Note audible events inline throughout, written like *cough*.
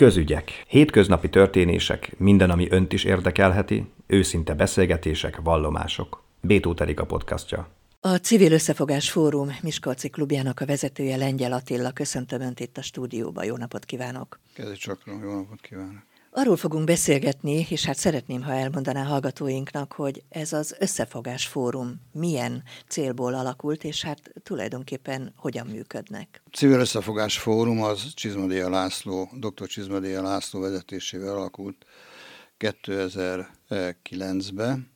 Közügyek. Hétköznapi történések, minden, ami önt is érdekelheti, őszinte beszélgetések, vallomások. Bétó a podcastja. A Civil Összefogás Fórum Miskolci klubjának a vezetője Lengyel Attila. Köszöntöm Önt itt a stúdióba. Jó napot kívánok! Kezdj csak, jó napot kívánok! Arról fogunk beszélgetni, és hát szeretném, ha elmondaná hallgatóinknak, hogy ez az Összefogás Fórum milyen célból alakult, és hát tulajdonképpen hogyan működnek. A Civil Összefogás Fórum az Csizmadéja László, dr. Csizmadéja László vezetésével alakult 2009-ben,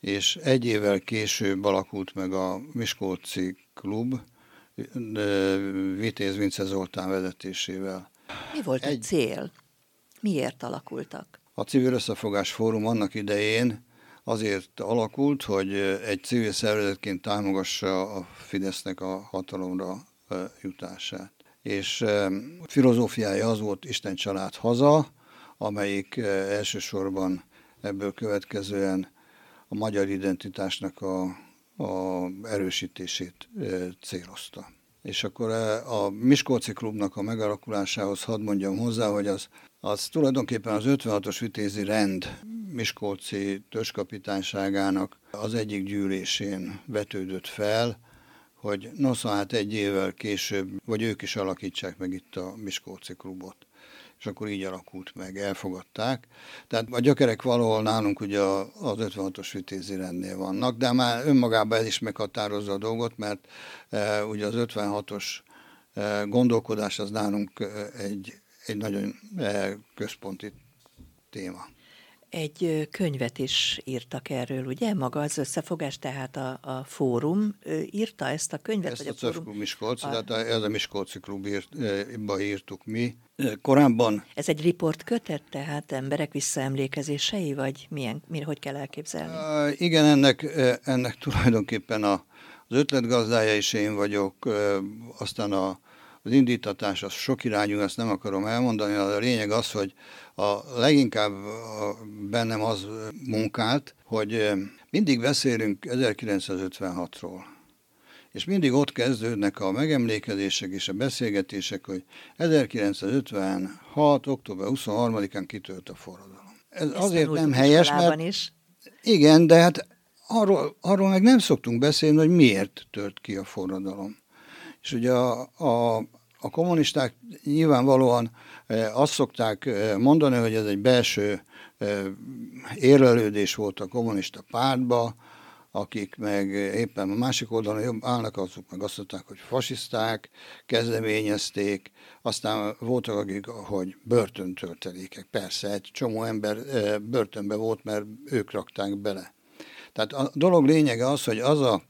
és egy évvel később alakult meg a Miskolci Klub, Vitéz Vince Zoltán vezetésével. Mi volt egy... a cél? Miért alakultak? A Civil Összefogás Fórum annak idején azért alakult, hogy egy civil szervezetként támogassa a Fidesznek a hatalomra jutását. És filozófiája az volt Isten család haza, amelyik elsősorban ebből következően a magyar identitásnak a, a erősítését célozta. És akkor a Miskolci klubnak a megalakulásához hadd mondjam hozzá, hogy az az tulajdonképpen az 56-os vitézi rend Miskolci törzskapitányságának az egyik gyűlésén vetődött fel, hogy nosza hát egy évvel később, vagy ők is alakítsák meg itt a Miskolci klubot. És akkor így alakult meg, elfogadták. Tehát a gyökerek valahol nálunk ugye az 56-os vitézi rendnél vannak, de már önmagában ez is meghatározza a dolgot, mert e, ugye az 56-os e, gondolkodás az nálunk e, egy egy nagyon eh, központi téma. Egy könyvet is írtak erről, ugye? Maga az összefogás, tehát a, a fórum írta ezt a könyvet? Ezt vagy a, a? Miskolc, a... tehát ez a Miskolci klub írt, írtuk mi. Korábban... Ez egy riport kötet, tehát emberek visszaemlékezései, vagy milyen, mire, hogy kell elképzelni? Uh, igen, ennek, ennek tulajdonképpen a, az ötletgazdája is én vagyok, aztán a, az indítatás az sok irányú, ezt nem akarom elmondani, a lényeg az, hogy a leginkább bennem az munkált, hogy mindig beszélünk 1956-ról. És mindig ott kezdődnek a megemlékezések és a beszélgetések, hogy 1956. október 23-án kitört a forradalom. Ez Ezt azért nem helyes, mert... Is. Igen, de hát arról, arról meg nem szoktunk beszélni, hogy miért tört ki a forradalom. És ugye a, a, a kommunisták nyilvánvalóan eh, azt szokták eh, mondani, hogy ez egy belső eh, érlelődés volt a kommunista pártba, akik meg éppen a másik oldalon jobb állnak, azok meg azt mondták, hogy fasiszták, kezdeményezték, aztán voltak, akik, hogy börtöntöltelékek. Persze, egy csomó ember börtönbe volt, mert ők rakták bele. Tehát a dolog lényege az, hogy az a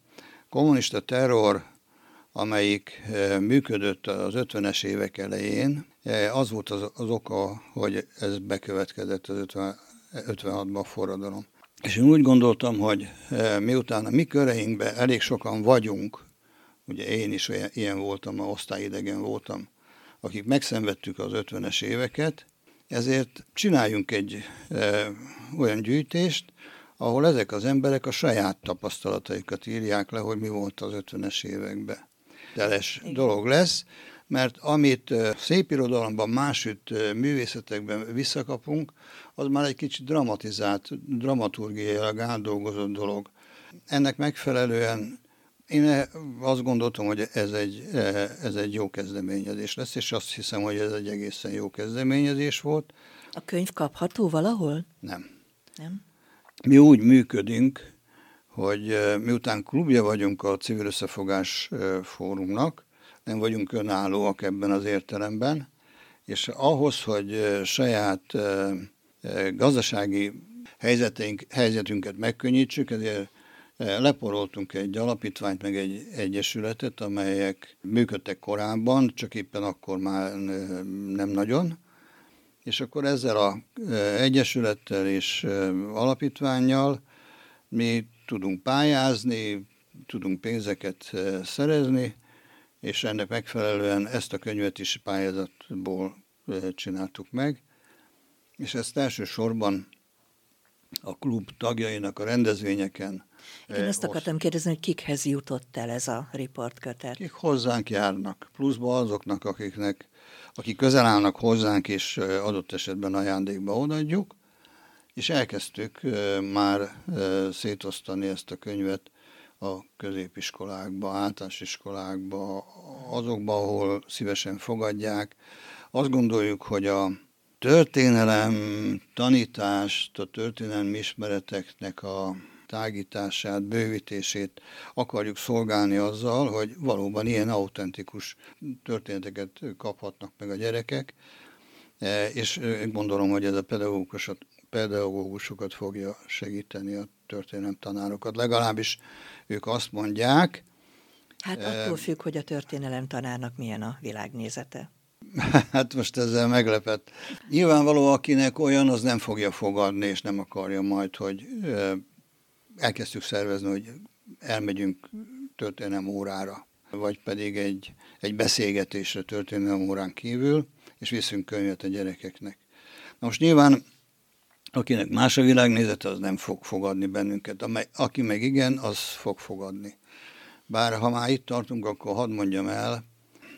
kommunista terror, amelyik eh, működött az 50-es évek elején. Eh, az volt az, az oka, hogy ez bekövetkezett az 50, 56-ban a forradalom. És én úgy gondoltam, hogy eh, miután a mi köreinkben elég sokan vagyunk, ugye én is ilyen voltam, a osztályidegen voltam, akik megszenvedtük az 50-es éveket, ezért csináljunk egy e, olyan gyűjtést, ahol ezek az emberek a saját tapasztalataikat írják le, hogy mi volt az 50-es években teles dolog lesz, mert amit szépirodalomban, másütt művészetekben visszakapunk, az már egy kicsit dramatizált, dramaturgiailag átdolgozott dolog. Ennek megfelelően én azt gondoltam, hogy ez egy, ez egy jó kezdeményezés lesz, és azt hiszem, hogy ez egy egészen jó kezdeményezés volt. A könyv kapható valahol? Nem. Nem? Mi úgy működünk, hogy miután klubja vagyunk a Civil Összefogás Fórumnak, nem vagyunk önállóak ebben az értelemben, és ahhoz, hogy saját gazdasági helyzeteink, helyzetünket megkönnyítsük, ezért leporoltunk egy alapítványt, meg egy egyesületet, amelyek működtek korábban, csak éppen akkor már nem nagyon. És akkor ezzel a egyesülettel és alapítványjal mi tudunk pályázni, tudunk pénzeket szerezni, és ennek megfelelően ezt a könyvet is pályázatból csináltuk meg, és ezt elsősorban a klub tagjainak a rendezvényeken Én ezt akartam kérdezni, hogy kikhez jutott el ez a riportkötet? Kik hozzánk járnak, pluszba azoknak, akiknek, akik közel állnak hozzánk, és adott esetben ajándékba odaadjuk, és elkezdtük már szétosztani ezt a könyvet a középiskolákba, általános iskolákba, azokba, ahol szívesen fogadják. Azt gondoljuk, hogy a történelem tanítást, a történelmi ismereteknek a tágítását, bővítését akarjuk szolgálni azzal, hogy valóban ilyen autentikus történeteket kaphatnak meg a gyerekek, e, és gondolom, hogy ez a pedagógusokat, pedagógusokat fogja segíteni a történelem tanárokat. Legalábbis ők azt mondják. Hát attól függ, hogy a történelem tanárnak milyen a világnézete. *laughs* Hát most ezzel meglepett. Nyilvánvaló, akinek olyan, az nem fogja fogadni, és nem akarja majd, hogy elkezdtük szervezni, hogy elmegyünk történelem órára, vagy pedig egy, egy beszélgetésre történelem órán kívül, és viszünk könyvet a gyerekeknek. Na most nyilván, akinek más a világnézete, az nem fog fogadni bennünket. Aki meg igen, az fog fogadni. Bár ha már itt tartunk, akkor hadd mondjam el,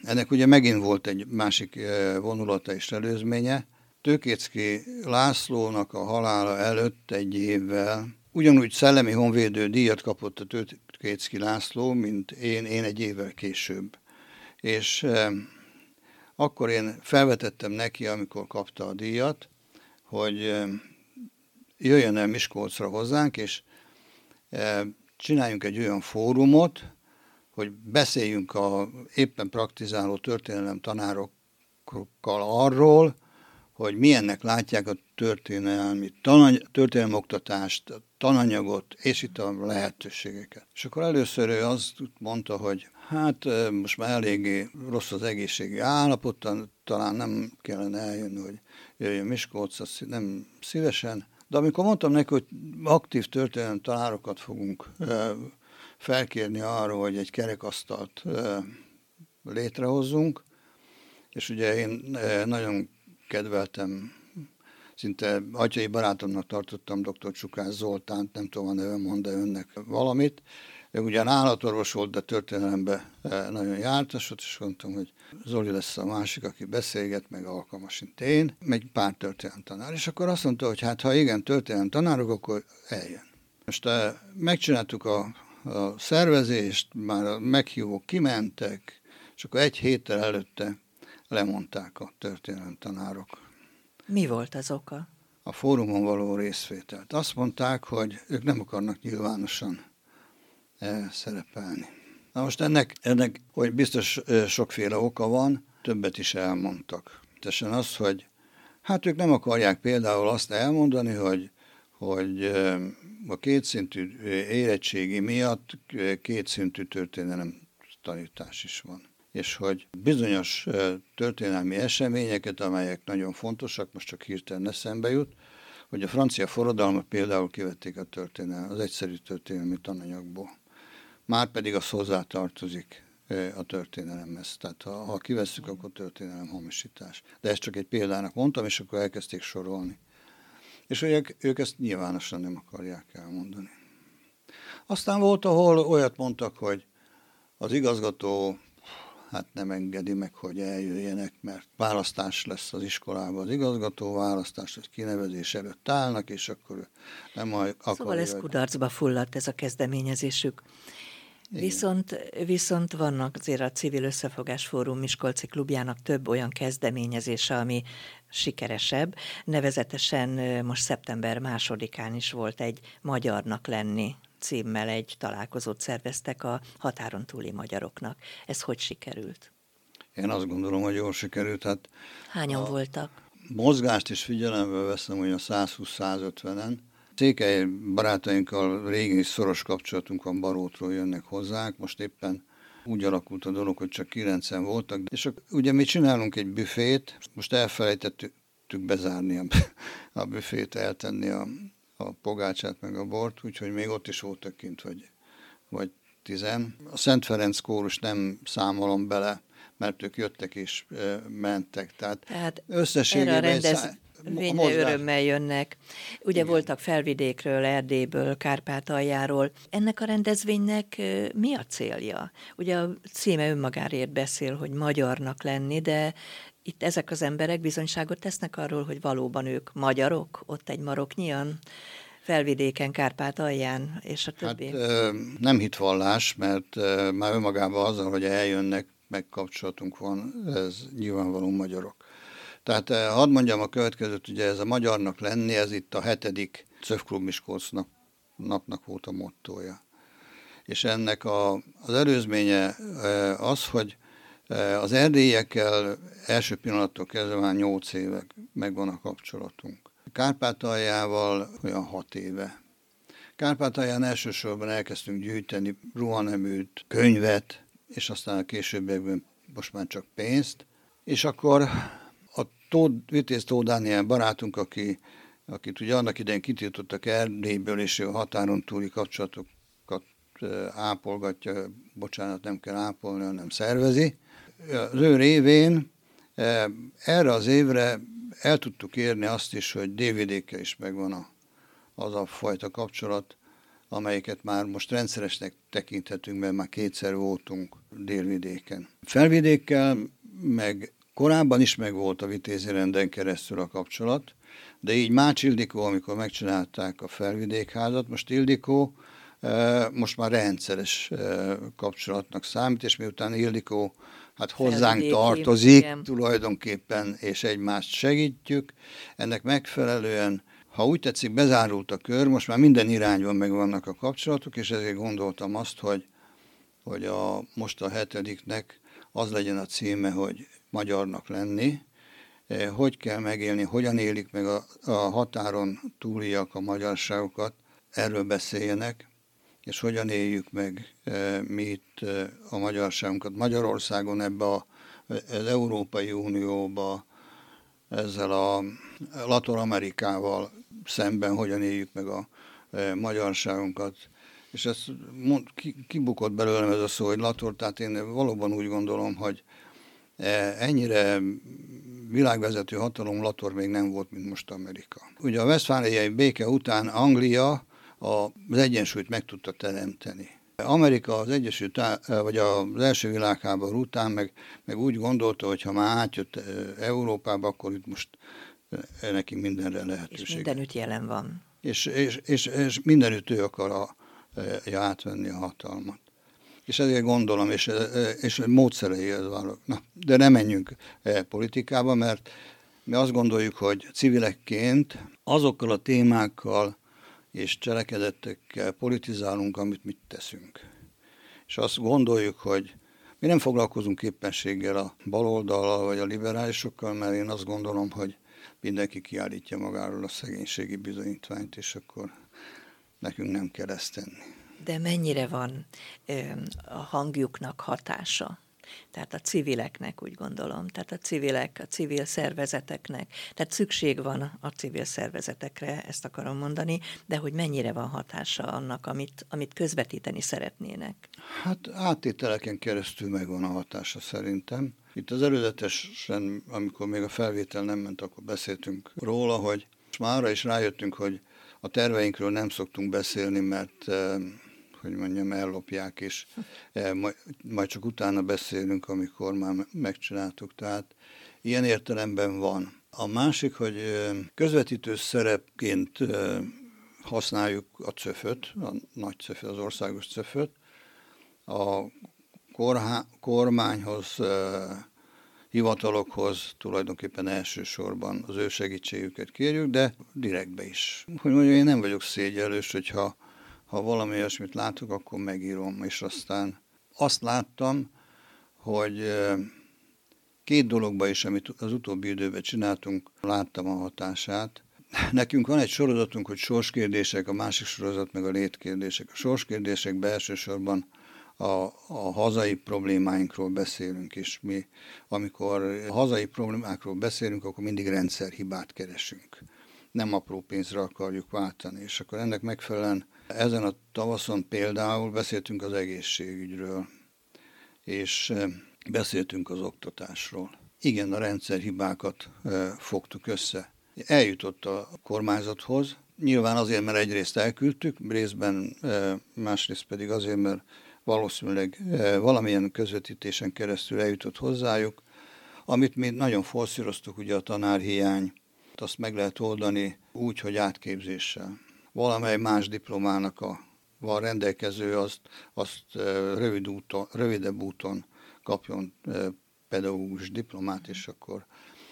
ennek ugye megint volt egy másik eh, vonulata és előzménye. Tőkécki Lászlónak a halála előtt egy évvel ugyanúgy szellemi honvédő díjat kapott a Tőkécki László, mint én, én egy évvel később. És eh, akkor én felvetettem neki, amikor kapta a díjat, hogy eh, jöjjön el Miskolcra hozzánk, és eh, csináljunk egy olyan fórumot, hogy beszéljünk a éppen praktizáló történelem tanárokkal arról, hogy milyennek látják a történelmi tanany, történelmi oktatást, tananyagot, és itt a lehetőségeket. És akkor először ő azt mondta, hogy hát most már eléggé rossz az egészségi állapot, talán nem kellene eljönni, hogy jöjjön Miskolc, nem szívesen. De amikor mondtam neki, hogy aktív történelmi tanárokat fogunk felkérni arra, hogy egy kerekasztalt létrehozzunk, és ugye én nagyon kedveltem, szinte atyai barátomnak tartottam dr. Csukás Zoltánt, nem tudom a nevem mond önnek valamit. Ő ugyan állatorvos volt, de történelembe nagyon jártas, és mondtam, hogy Zoli lesz a másik, aki beszélget, meg alkalmas, mint én, meg pár történelem tanár. És akkor azt mondta, hogy hát ha igen, történelem tanárok, akkor eljön. Most megcsináltuk a a szervezést, már a meghívók kimentek, és akkor egy héttel előtte lemondták a történelem tanárok. Mi volt az oka? A fórumon való részvételt. Azt mondták, hogy ők nem akarnak nyilvánosan szerepelni. Na most ennek, ennek, hogy biztos eh, sokféle oka van, többet is elmondtak. Tesen az, hogy hát ők nem akarják például azt elmondani, hogy hogy a kétszintű érettségi miatt kétszintű történelem tanítás is van. És hogy bizonyos történelmi eseményeket, amelyek nagyon fontosak, most csak hirtelen eszembe jut, hogy a francia forradalmat például kivették a történelem, az egyszerű történelmi tananyagból. Már pedig az hozzátartozik a történelemhez. Tehát ha, ha kivesszük, akkor történelem hamisítás. De ezt csak egy példának mondtam, és akkor elkezdték sorolni. És hogy ők ezt nyilvánosan nem akarják elmondani. Aztán volt, ahol olyat mondtak, hogy az igazgató hát nem engedi meg, hogy eljöjjenek, mert választás lesz az iskolában az igazgató, választás, hogy kinevezés előtt állnak, és akkor nem akarja. Szóval ez kudarcba fulladt ez a kezdeményezésük. Viszont, viszont vannak azért a Civil Összefogás Fórum Miskolci klubjának több olyan kezdeményezése, ami sikeresebb. Nevezetesen most szeptember másodikán is volt egy Magyarnak lenni címmel egy találkozót szerveztek a határon túli magyaroknak. Ez hogy sikerült? Én azt gondolom, hogy jól sikerült. Hát Hányan voltak? Mozgást is figyelembe veszem, hogy a 120-150-en, Székely barátainkkal régi szoros kapcsolatunk van, Barótról jönnek hozzánk, most éppen úgy alakult a dolog, hogy csak kilencen voltak, és ugye mi csinálunk egy büfét, most elfelejtettük bezárni a, a büfét, eltenni a, a pogácsát meg a bort, úgyhogy még ott is voltak kint, vagy, vagy tizen. A Szent Ferenc kórus nem számolom bele, mert ők jöttek és mentek. Tehát, Tehát összességében rendez... Vinne örömmel jönnek. Ugye Igen. voltak felvidékről, Erdélyből, Kárpátaljáról. Ennek a rendezvénynek mi a célja? Ugye a címe önmagáért beszél, hogy magyarnak lenni, de itt ezek az emberek bizonyságot tesznek arról, hogy valóban ők magyarok, ott egy maroknyian, felvidéken, Kárpátalján, és a többi? Hát, nem hitvallás, mert már önmagában azzal, hogy eljönnek, megkapcsolatunk van, ez nyilvánvaló magyarok. Tehát hadd mondjam a következőt, ugye ez a magyarnak lenni, ez itt a hetedik Cöfklub Miskolcnak napnak volt a mottója. És ennek a, az előzménye az, hogy az erdélyekkel első pillanattól kezdve már nyolc éve megvan a kapcsolatunk. Kárpátaljával olyan hat éve. Kárpátalján elsősorban elkezdtünk gyűjteni ruhaneműt, könyvet, és aztán a későbbiekben most már csak pénzt. És akkor Tóth, Vitéz Tóth Dániel barátunk, aki, akit ugye annak idején kitiltottak Erdélyből, és a határon túli kapcsolatokat ápolgatja, bocsánat, nem kell ápolni, hanem szervezi. Az ő révén erre az évre el tudtuk érni azt is, hogy DVD-kkel is megvan a, az a fajta kapcsolat, amelyeket már most rendszeresnek tekinthetünk, mert már kétszer voltunk délvidéken. Felvidékkel meg korábban is megvolt a vitézi renden keresztül a kapcsolat, de így Mács Ildikó, amikor megcsinálták a felvidékházat, most Ildikó most már rendszeres kapcsolatnak számít, és miután Ildikó hát hozzánk tartozik igen. tulajdonképpen, és egymást segítjük. Ennek megfelelően, ha úgy tetszik, bezárult a kör, most már minden irányban megvannak a kapcsolatok, és ezért gondoltam azt, hogy, hogy a, most a hetediknek az legyen a címe, hogy magyarnak lenni, eh, hogy kell megélni, hogyan élik meg a, a határon túliak a magyarságokat, erről beszéljenek, és hogyan éljük meg e, mi itt e, a magyarságunkat Magyarországon ebbe a, az Európai Unióba, ezzel a Lator Amerikával szemben hogyan éljük meg a e, magyarságunkat. És ez mond, kibukott belőlem ez a szó, hogy Lator, tehát én valóban úgy gondolom, hogy ennyire világvezető hatalom Lator még nem volt, mint most Amerika. Ugye a Westfáliai béke után Anglia az egyensúlyt meg tudta teremteni. Amerika az Egyesült, vagy az első világháború után meg, meg úgy gondolta, hogy ha már átjött Európába, akkor itt most neki mindenre lehetőség. És mindenütt jelen van. És, és, és, és mindenütt ő akar a, átvenni a hatalmat. És ezért gondolom, és, és módszerei ez válok. Na, de nem menjünk politikába, mert mi azt gondoljuk, hogy civilekként azokkal a témákkal, és cselekedetekkel politizálunk, amit mit teszünk. És azt gondoljuk, hogy mi nem foglalkozunk képességgel a baloldallal vagy a liberálisokkal, mert én azt gondolom, hogy mindenki kiállítja magáról a szegénységi bizonyítványt, és akkor nekünk nem kell ezt tenni. De mennyire van ö, a hangjuknak hatása? Tehát a civileknek úgy gondolom, tehát a civilek, a civil szervezeteknek. Tehát szükség van a civil szervezetekre, ezt akarom mondani, de hogy mennyire van hatása annak, amit, amit közvetíteni szeretnének? Hát áttételeken keresztül megvan a hatása szerintem. Itt az előzetesen, amikor még a felvétel nem ment, akkor beszéltünk róla, hogy már arra is rájöttünk, hogy a terveinkről nem szoktunk beszélni, mert hogy mondjam, ellopják, és e, majd csak utána beszélünk, amikor már megcsináltuk. Tehát ilyen értelemben van. A másik, hogy e, közvetítő szerepként használjuk a cöföt, a nagy cöföt, az országos cöföt, a korhá, kormányhoz, hivatalokhoz tulajdonképpen elsősorban az ő segítségüket kérjük, de direktbe is. Hogy mondjam, én nem vagyok szégyelős, hogyha ha valami olyasmit látok, akkor megírom, és aztán azt láttam, hogy két dologban is, amit az utóbbi időben csináltunk, láttam a hatását. Nekünk van egy sorozatunk, hogy sorskérdések, a másik sorozat meg a létkérdések. A sorskérdésekben elsősorban a, a hazai problémáinkról beszélünk, és mi, amikor hazai problémákról beszélünk, akkor mindig rendszerhibát keresünk. Nem apró pénzre akarjuk váltani, és akkor ennek megfelelően ezen a tavaszon például beszéltünk az egészségügyről, és beszéltünk az oktatásról. Igen, a rendszerhibákat fogtuk össze. eljutott a kormányzathoz. Nyilván azért, mert egyrészt elküldtük, részben másrészt pedig azért, mert valószínűleg valamilyen közvetítésen keresztül eljutott hozzájuk, amit mi nagyon forszíroztuk, ugye a tanárhiány, azt meg lehet oldani úgy, hogy átképzéssel. Valamely más diplomának a van rendelkező, azt, azt rövid úton, rövidebb úton kapjon pedagógus diplomát, és akkor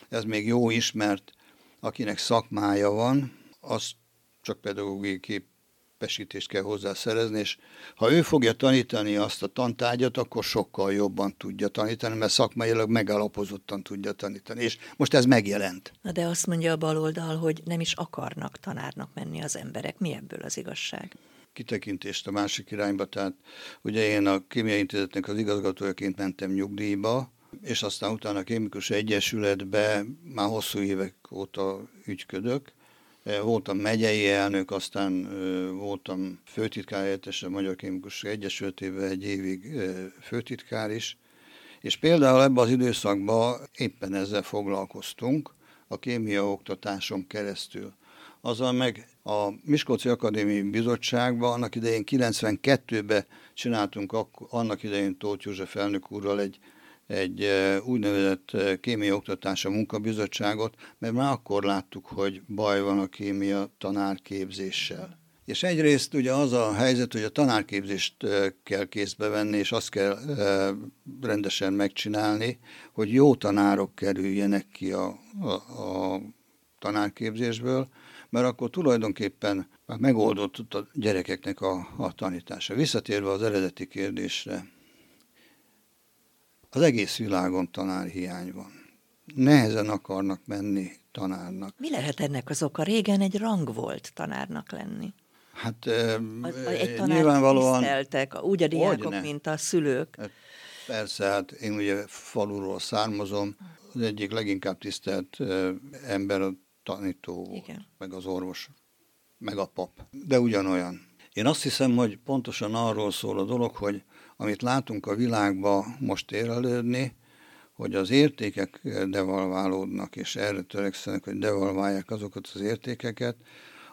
ez még jó is, mert akinek szakmája van, az csak pedagógiai képesítést kell hozzá szerezni, és ha ő fogja tanítani azt a tantárgyat, akkor sokkal jobban tudja tanítani, mert szakmailag megalapozottan tudja tanítani, és most ez megjelent. Na de azt mondja a baloldal, hogy nem is akarnak tanárnak menni az emberek. Mi ebből az igazság? kitekintést a másik irányba, tehát ugye én a Kémiai Intézetnek az igazgatójaként mentem nyugdíjba, és aztán utána a Kémikus Egyesületbe már hosszú évek óta ügyködök. Voltam megyei elnök, aztán voltam főtitkár a Magyar Kémikus Egyesületében egy évig főtitkár is, és például ebben az időszakban éppen ezzel foglalkoztunk, a kémia oktatáson keresztül. Azzal meg a Miskolci Akadémiai Bizottságban annak idején 92-ben csináltunk annak idején Tóth József elnök úrral egy, egy úgynevezett kémia oktatása munkabizottságot, mert már akkor láttuk, hogy baj van a kémia tanárképzéssel. És egyrészt ugye az a helyzet, hogy a tanárképzést kell kézbe venni, és azt kell rendesen megcsinálni, hogy jó tanárok kerüljenek ki a, a, a tanárképzésből, mert akkor tulajdonképpen megoldott a gyerekeknek a, a tanítása. Visszatérve az eredeti kérdésre, az egész világon tanárhiány van. Nehezen akarnak menni tanárnak. Mi lehet ennek az oka? Régen egy rang volt tanárnak lenni. Hát a, a, egy nyilvánvalóan... tiszteltek, úgy a diákok, mint a szülők. Hát persze, hát én ugye faluról származom, az egyik leginkább tisztelt ember a tanító volt, Igen. meg az orvos, meg a pap. De ugyanolyan. Én azt hiszem, hogy pontosan arról szól a dolog, hogy amit látunk a világba most érelődni, hogy az értékek devalválódnak, és erre törekszenek, hogy devalválják azokat az értékeket,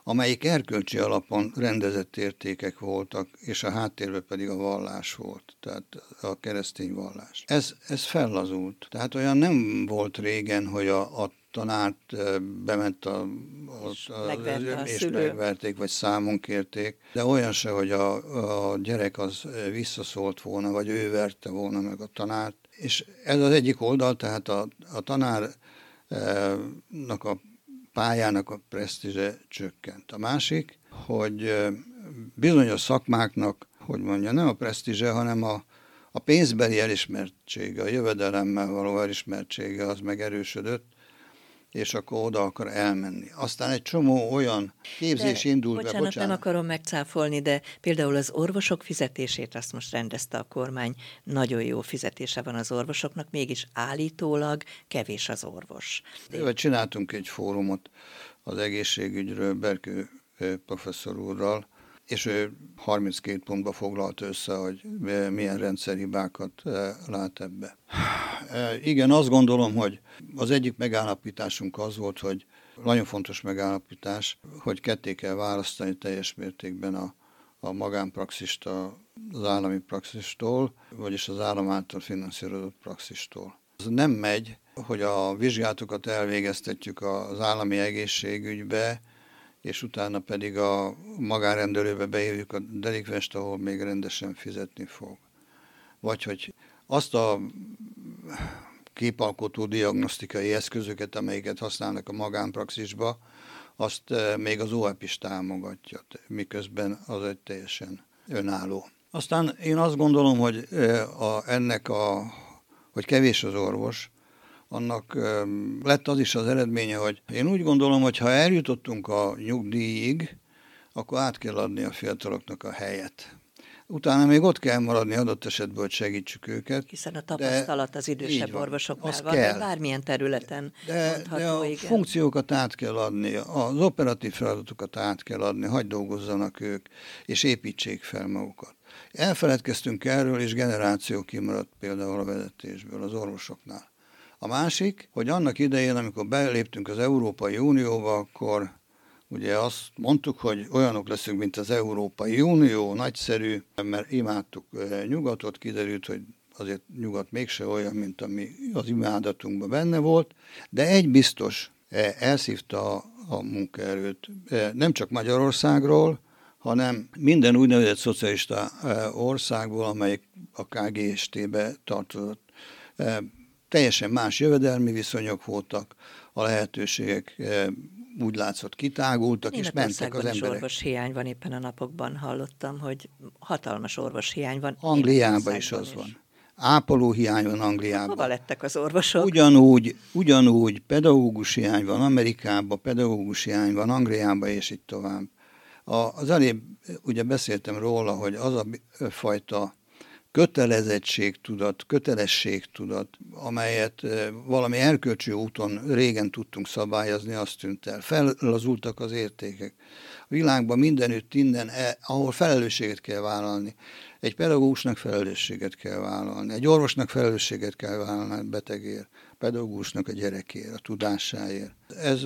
amelyik erkölcsi alapon rendezett értékek voltak, és a háttérben pedig a vallás volt, tehát a keresztény vallás. Ez, ez fellazult. Tehát olyan nem volt régen, hogy a, a tanárt bement a, a, a, a és szülő. megverték, vagy számon kérték, de olyan se, hogy a, a gyerek az visszaszólt volna, vagy ő verte volna meg a tanárt. És ez az egyik oldal, tehát a, a tanárnak a pályának a presztízse csökkent. A másik, hogy bizonyos szakmáknak, hogy mondja, nem a presztízse, hanem a, a pénzbeli elismertsége, a jövedelemmel való elismertsége az megerősödött, és akkor oda akar elmenni. Aztán egy csomó olyan képzés de, indult bocsánat, be, bocsánat. nem akarom megcáfolni, de például az orvosok fizetését azt most rendezte a kormány, nagyon jó fizetése van az orvosoknak, mégis állítólag kevés az orvos. Éve csináltunk egy fórumot az egészségügyről Berkő professzor úrral, és ő 32 pontba foglalt össze, hogy milyen rendszerhibákat lát ebbe. Igen, azt gondolom, hogy az egyik megállapításunk az volt, hogy nagyon fontos megállapítás, hogy ketté kell választani teljes mértékben a, a magánpraxist az állami praxistól, vagyis az állam által finanszírozott praxistól. Az nem megy, hogy a vizsgálatokat elvégeztetjük az állami egészségügybe, és utána pedig a magánrendelőbe beírjuk a delikvest, ahol még rendesen fizetni fog. Vagy hogy azt a képalkotó diagnosztikai eszközöket, amelyeket használnak a magánpraxisba, azt eh, még az OEP is támogatja, miközben az egy teljesen önálló. Aztán én azt gondolom, hogy eh, a, ennek a, hogy kevés az orvos, annak lett az is az eredménye, hogy én úgy gondolom, hogy ha eljutottunk a nyugdíjig, akkor át kell adni a fiataloknak a helyet. Utána még ott kell maradni adott esetben, hogy segítsük őket. Hiszen a tapasztalat az idősebb van, orvosoknál van, kell. bármilyen területen de, de a igen. funkciókat át kell adni, az operatív feladatokat át kell adni, hagyd dolgozzanak ők, és építsék fel magukat. Elfeledkeztünk erről, és generáció kimaradt például a vezetésből, az orvosoknál A másik, hogy annak idején, amikor beléptünk az Európai Unióba, akkor ugye azt mondtuk, hogy olyanok leszünk, mint az Európai Unió, nagyszerű, mert imádtuk nyugatot, kiderült, hogy azért nyugat mégse olyan, mint ami az imádatunkban benne volt, de egy biztos, elszívta a, munkaerőt, nem csak Magyarországról, hanem minden úgynevezett szocialista országból, amelyik a KGST-be tartozott. Teljesen más jövedelmi viszonyok voltak, a lehetőségek úgy látszott kitágultak, és mentek az emberek. orvos hiány van éppen a napokban, hallottam, hogy hatalmas orvos hiány van. Angliában is az is. van. Ápoló hiány van Angliában. Hova lettek az orvosok? Ugyanúgy, ugyanúgy pedagógus hiány van Amerikában, pedagógus hiány van Angliában, és így tovább. A, az előbb ugye beszéltem róla, hogy az a fajta kötelezettségtudat, kötelességtudat, amelyet valami erkölcsű úton régen tudtunk szabályozni, azt tűnt el. Fellazultak az értékek. A világban mindenütt, innen, e, ahol felelősséget kell vállalni. Egy pedagógusnak felelősséget kell vállalni, egy orvosnak felelősséget kell vállalni a betegért, pedagógusnak a gyerekért, a tudásáért. Ez,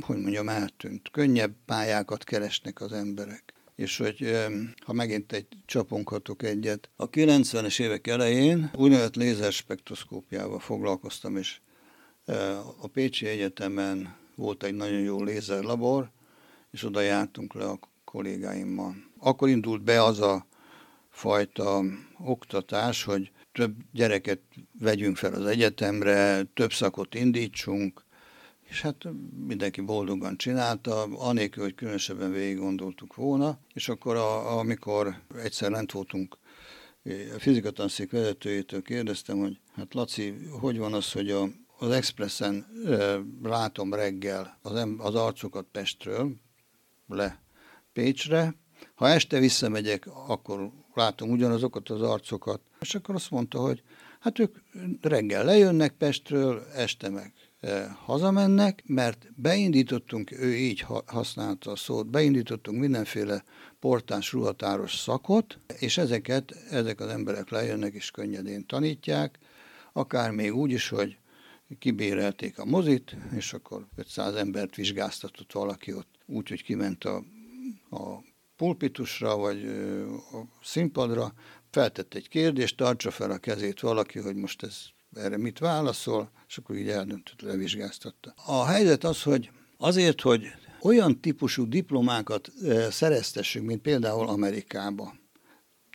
hogy mondjam, eltűnt. Könnyebb pályákat keresnek az emberek és hogy ha megint egy csaponkhatok egyet. A 90-es évek elején úgynevezett lézerspektroszkópiával foglalkoztam, és a Pécsi Egyetemen volt egy nagyon jó lézerlabor, és oda jártunk le a kollégáimmal. Akkor indult be az a fajta oktatás, hogy több gyereket vegyünk fel az egyetemre, több szakot indítsunk, és hát mindenki boldogan csinálta, anélkül, hogy különösebben végig gondoltuk volna, és akkor a, amikor egyszer lent voltunk, a fizikatanszék vezetőjétől kérdeztem, hogy hát Laci, hogy van az, hogy a, az Expressen e, látom reggel az, az arcokat Pestről le Pécsre, ha este visszamegyek, akkor látom ugyanazokat az arcokat. És akkor azt mondta, hogy hát ők reggel lejönnek Pestről, este meg hazamennek, mert beindítottunk, ő így használta a szót, beindítottunk mindenféle portás, ruhatáros szakot, és ezeket, ezek az emberek lejönnek és könnyedén tanítják, akár még úgy is, hogy kibérelték a mozit, és akkor 500 embert vizsgáztatott valaki ott, úgy, hogy kiment a, a pulpitusra, vagy a színpadra, feltett egy kérdést, tartsa fel a kezét valaki, hogy most ez erre mit válaszol, és akkor így eldöntött, levizsgáztatta. A helyzet az, hogy azért, hogy olyan típusú diplomákat szereztessünk, mint például Amerikába,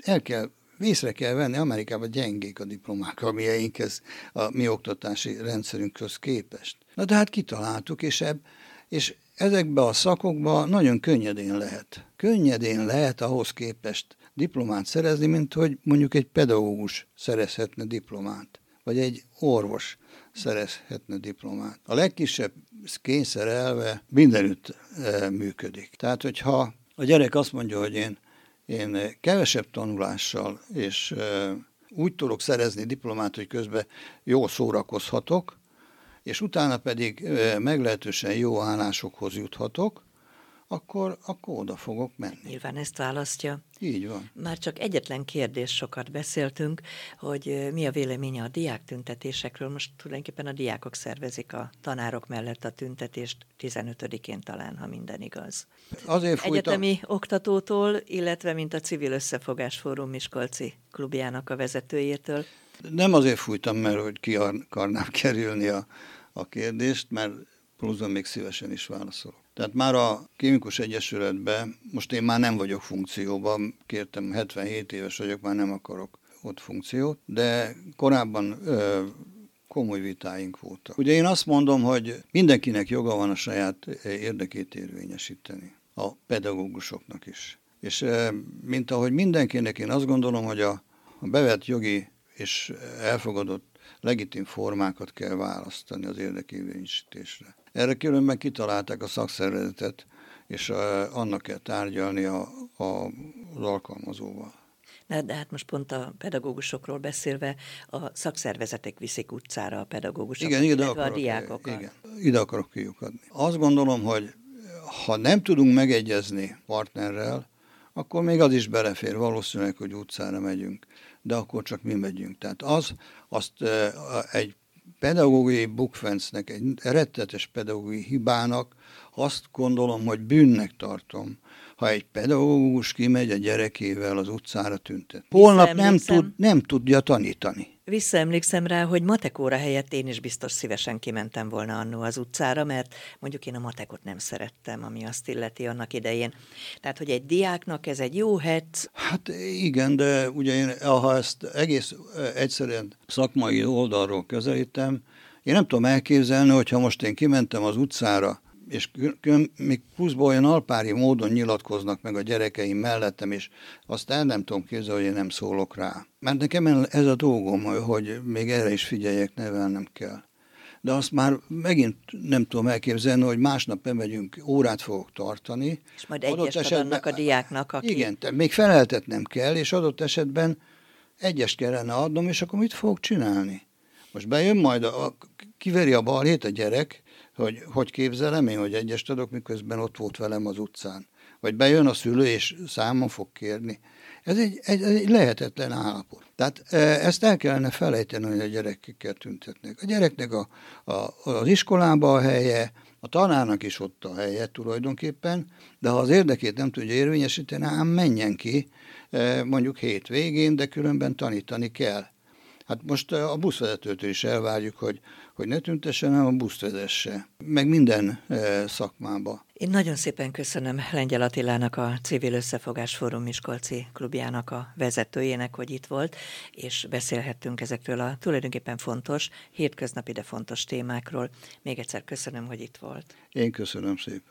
el kell Vészre kell venni, Amerikában gyengék a diplomák, a mieinkhez, a mi oktatási rendszerünkhöz képest. Na de hát kitaláltuk, és, ebb, és ezekbe a szakokba nagyon könnyedén lehet. Könnyedén lehet ahhoz képest diplomát szerezni, mint hogy mondjuk egy pedagógus szerezhetne diplomát vagy egy orvos szerezhetne diplomát. A legkisebb kényszer elve mindenütt e, működik. Tehát, hogyha a gyerek azt mondja, hogy én, én kevesebb tanulással és e, úgy tudok szerezni diplomát, hogy közben jól szórakozhatok, és utána pedig e, meglehetősen jó állásokhoz juthatok, akkor, akkor oda fogok menni. Nyilván ezt választja. Így van. Már csak egyetlen kérdés sokat beszéltünk, hogy mi a véleménye a diák tüntetésekről. Most tulajdonképpen a diákok szervezik a tanárok mellett a tüntetést 15-én talán, ha minden igaz. Azért fújtam. Egyetemi oktatótól, illetve mint a Civil Összefogás Fórum Miskolci klubjának a vezetőjétől. Nem azért fújtam, mert hogy ki akarnám *laughs* kerülni a, a kérdést, mert pluszban még szívesen is válaszolok. Tehát már a Kémikus Egyesületben, most én már nem vagyok funkcióban, kértem, 77 éves vagyok, már nem akarok ott funkciót, de korábban ö, komoly vitáink voltak. Ugye én azt mondom, hogy mindenkinek joga van a saját érdekét érvényesíteni, a pedagógusoknak is. És mint ahogy mindenkinek, én azt gondolom, hogy a, a bevett jogi és elfogadott legitim formákat kell választani az érdekérvényesítésre. Erre különben kitalálták a szakszervezetet, és annak kell tárgyalni a, a, az alkalmazóval. De, de hát most pont a pedagógusokról beszélve, a szakszervezetek viszik utcára a pedagógusokat, igen, ide akarok, a diákokat. Igen, ide akarok kiukadni. Azt gondolom, hogy ha nem tudunk megegyezni partnerrel, akkor még az is belefér valószínűleg, hogy utcára megyünk, de akkor csak mi megyünk. Tehát az, azt egy pedagógiai bukfencnek, egy rettetes pedagógiai hibának azt gondolom, hogy bűnnek tartom, ha egy pedagógus kimegy a gyerekével az utcára tüntet. Holnap nem, tud, nem tudja tanítani. Visszaemlékszem rá, hogy matekóra helyett én is biztos szívesen kimentem volna annó az utcára, mert mondjuk én a matekot nem szerettem, ami azt illeti annak idején. Tehát, hogy egy diáknak ez egy jó het. Hát igen, de ugye én, ha ezt egész egyszerűen szakmai oldalról közelítem, én nem tudom elképzelni, hogyha most én kimentem az utcára, és még pluszból olyan alpári módon nyilatkoznak meg a gyerekeim mellettem, és azt el nem tudom képzelni, hogy én nem szólok rá. Mert nekem ez a dolgom, hogy még erre is figyeljek, nevelnem kell. De azt már megint nem tudom elképzelni, hogy másnap bemegyünk, órát fogok tartani. És majd egyest esetben, annak a diáknak, aki... Igen, te, még feleltetnem kell, és adott esetben egyest kellene adnom, és akkor mit fogok csinálni? Most bejön majd, a, kiveri a balhét a gyerek, hogy hogy képzelem én, hogy egyest adok, miközben ott volt velem az utcán. Vagy bejön a szülő, és számon fog kérni. Ez egy, egy, egy lehetetlen állapot. Tehát e, ezt el kellene felejteni, hogy a gyerekekkel tüntetnek. A gyereknek a, a, az iskolába a helye, a tanárnak is ott a helye tulajdonképpen, de ha az érdekét nem tudja érvényesíteni, ám menjen ki e, mondjuk hét végén, de különben tanítani kell. Hát most a buszvezetőtől is elvárjuk, hogy, hogy ne tüntessen, hanem a buszt vezesse. Meg minden szakmába. Én nagyon szépen köszönöm Lengyel Attilának, a Civil Összefogás Fórum Miskolci klubjának a vezetőjének, hogy itt volt, és beszélhettünk ezekről a tulajdonképpen fontos, hétköznapi, de fontos témákról. Még egyszer köszönöm, hogy itt volt. Én köszönöm szépen.